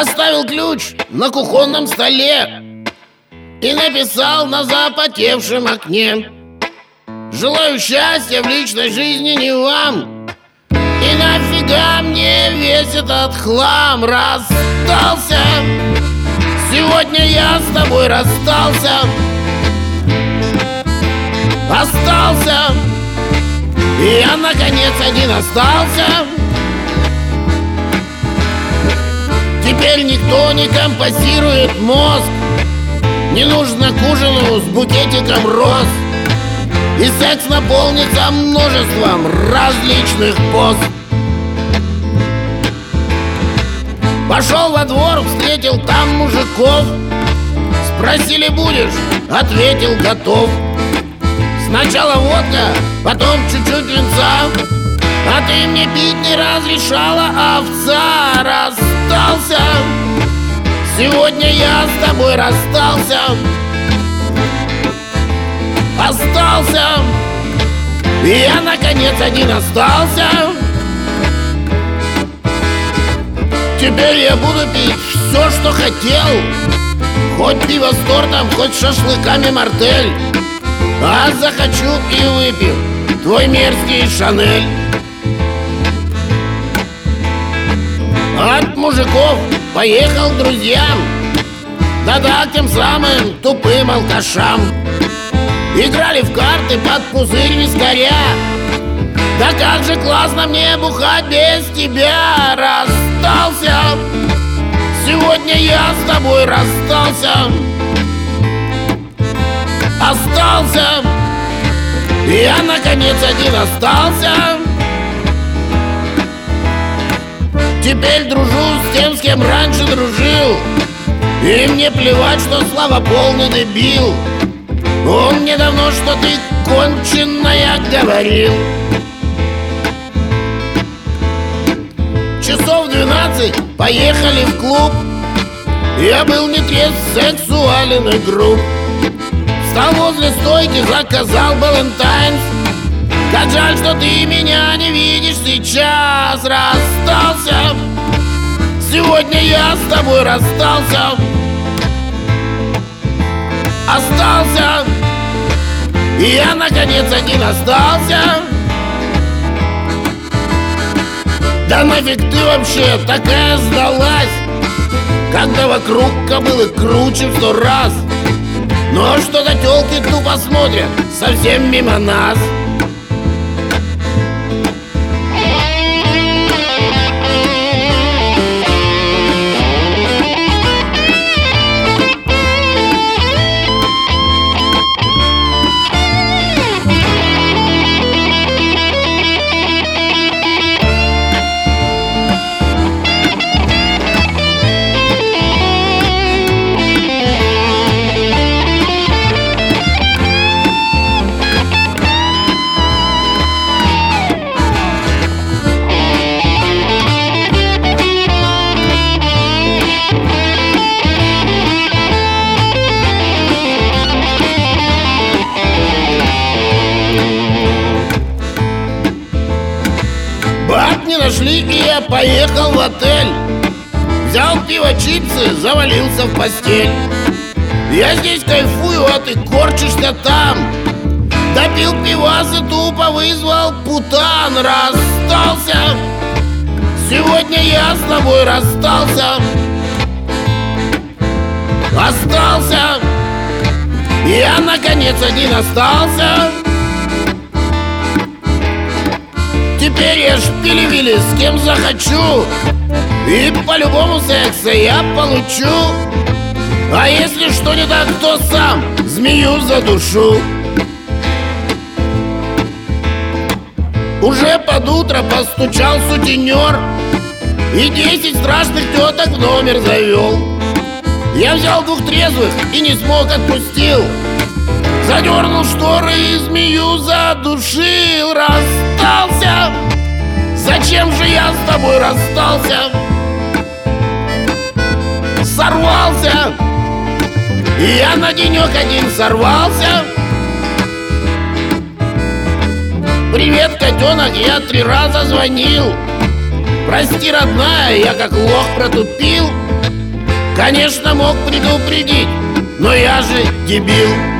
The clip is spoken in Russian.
Оставил ключ на кухонном столе И написал на запотевшем окне. Желаю счастья в личной жизни не вам И нафига мне весь этот хлам Расстался? Сегодня я с тобой расстался Остался И я наконец один остался Теперь никто не компостирует мозг. Не нужно к ужину с букетиком роз. И секс наполнится множеством различных поз. Пошел во двор, встретил там мужиков. Спросили, будешь? Ответил, готов. Сначала водка, потом чуть-чуть винца А ты мне пить не разрешала, овца Расстался. Сегодня я с тобой расстался. Остался. И я наконец один остался. Теперь я буду пить все, что хотел. Хоть пиво с тортом, хоть шашлыками мартель. А захочу и выпью твой мерзкий Шанель От мужиков поехал друзьям. Да-да, тем самым тупым алкашам. Играли в карты под пузырь вискаря Да как же классно мне бухать без тебя Расстался. Сегодня я с тобой расстался. Остался. Я наконец один остался Теперь дружу с тем, с кем раньше дружил. И мне плевать, что Слава полный дебил. Он мне давно, что ты конченная говорил. Часов двенадцать поехали в клуб. Я был не трезв, сексуален и груб. Встал возле стойки, заказал Балентайнс Как жаль, что ты меня не видишь сейчас. Расстался. Сегодня я с тобой расстался. Остался. И я наконец один остался. Да нафиг ты вообще такая сдалась? Когда вокруг кобылы круче в сто раз. Но что-то тёлки тупо смотрят? Совсем мимо нас Нашли, и я поехал в отель. Взял пиво, чипсы, завалился в постель. Я здесь кайфую, а ты корчишься там. Допил пивас и тупо вызвал путан Расстался. Сегодня я с тобой расстался. Остался. Я наконец один остался Теперь я шпили-вили с кем захочу. И по-любому секса я получу. А если что не так, то сам змею задушу. Уже под утро постучал сутенер И десять страшных теток в номер завел. Я взял двух трезвых и не смог отпустил Задернул шторы и змею задушил. Расстался. Зачем же я с тобой расстался? Сорвался. Я на денек один сорвался. Привет, котенок, я три раза звонил. Прости, родная, я как лох протупил. Конечно, мог предупредить, но я же дебил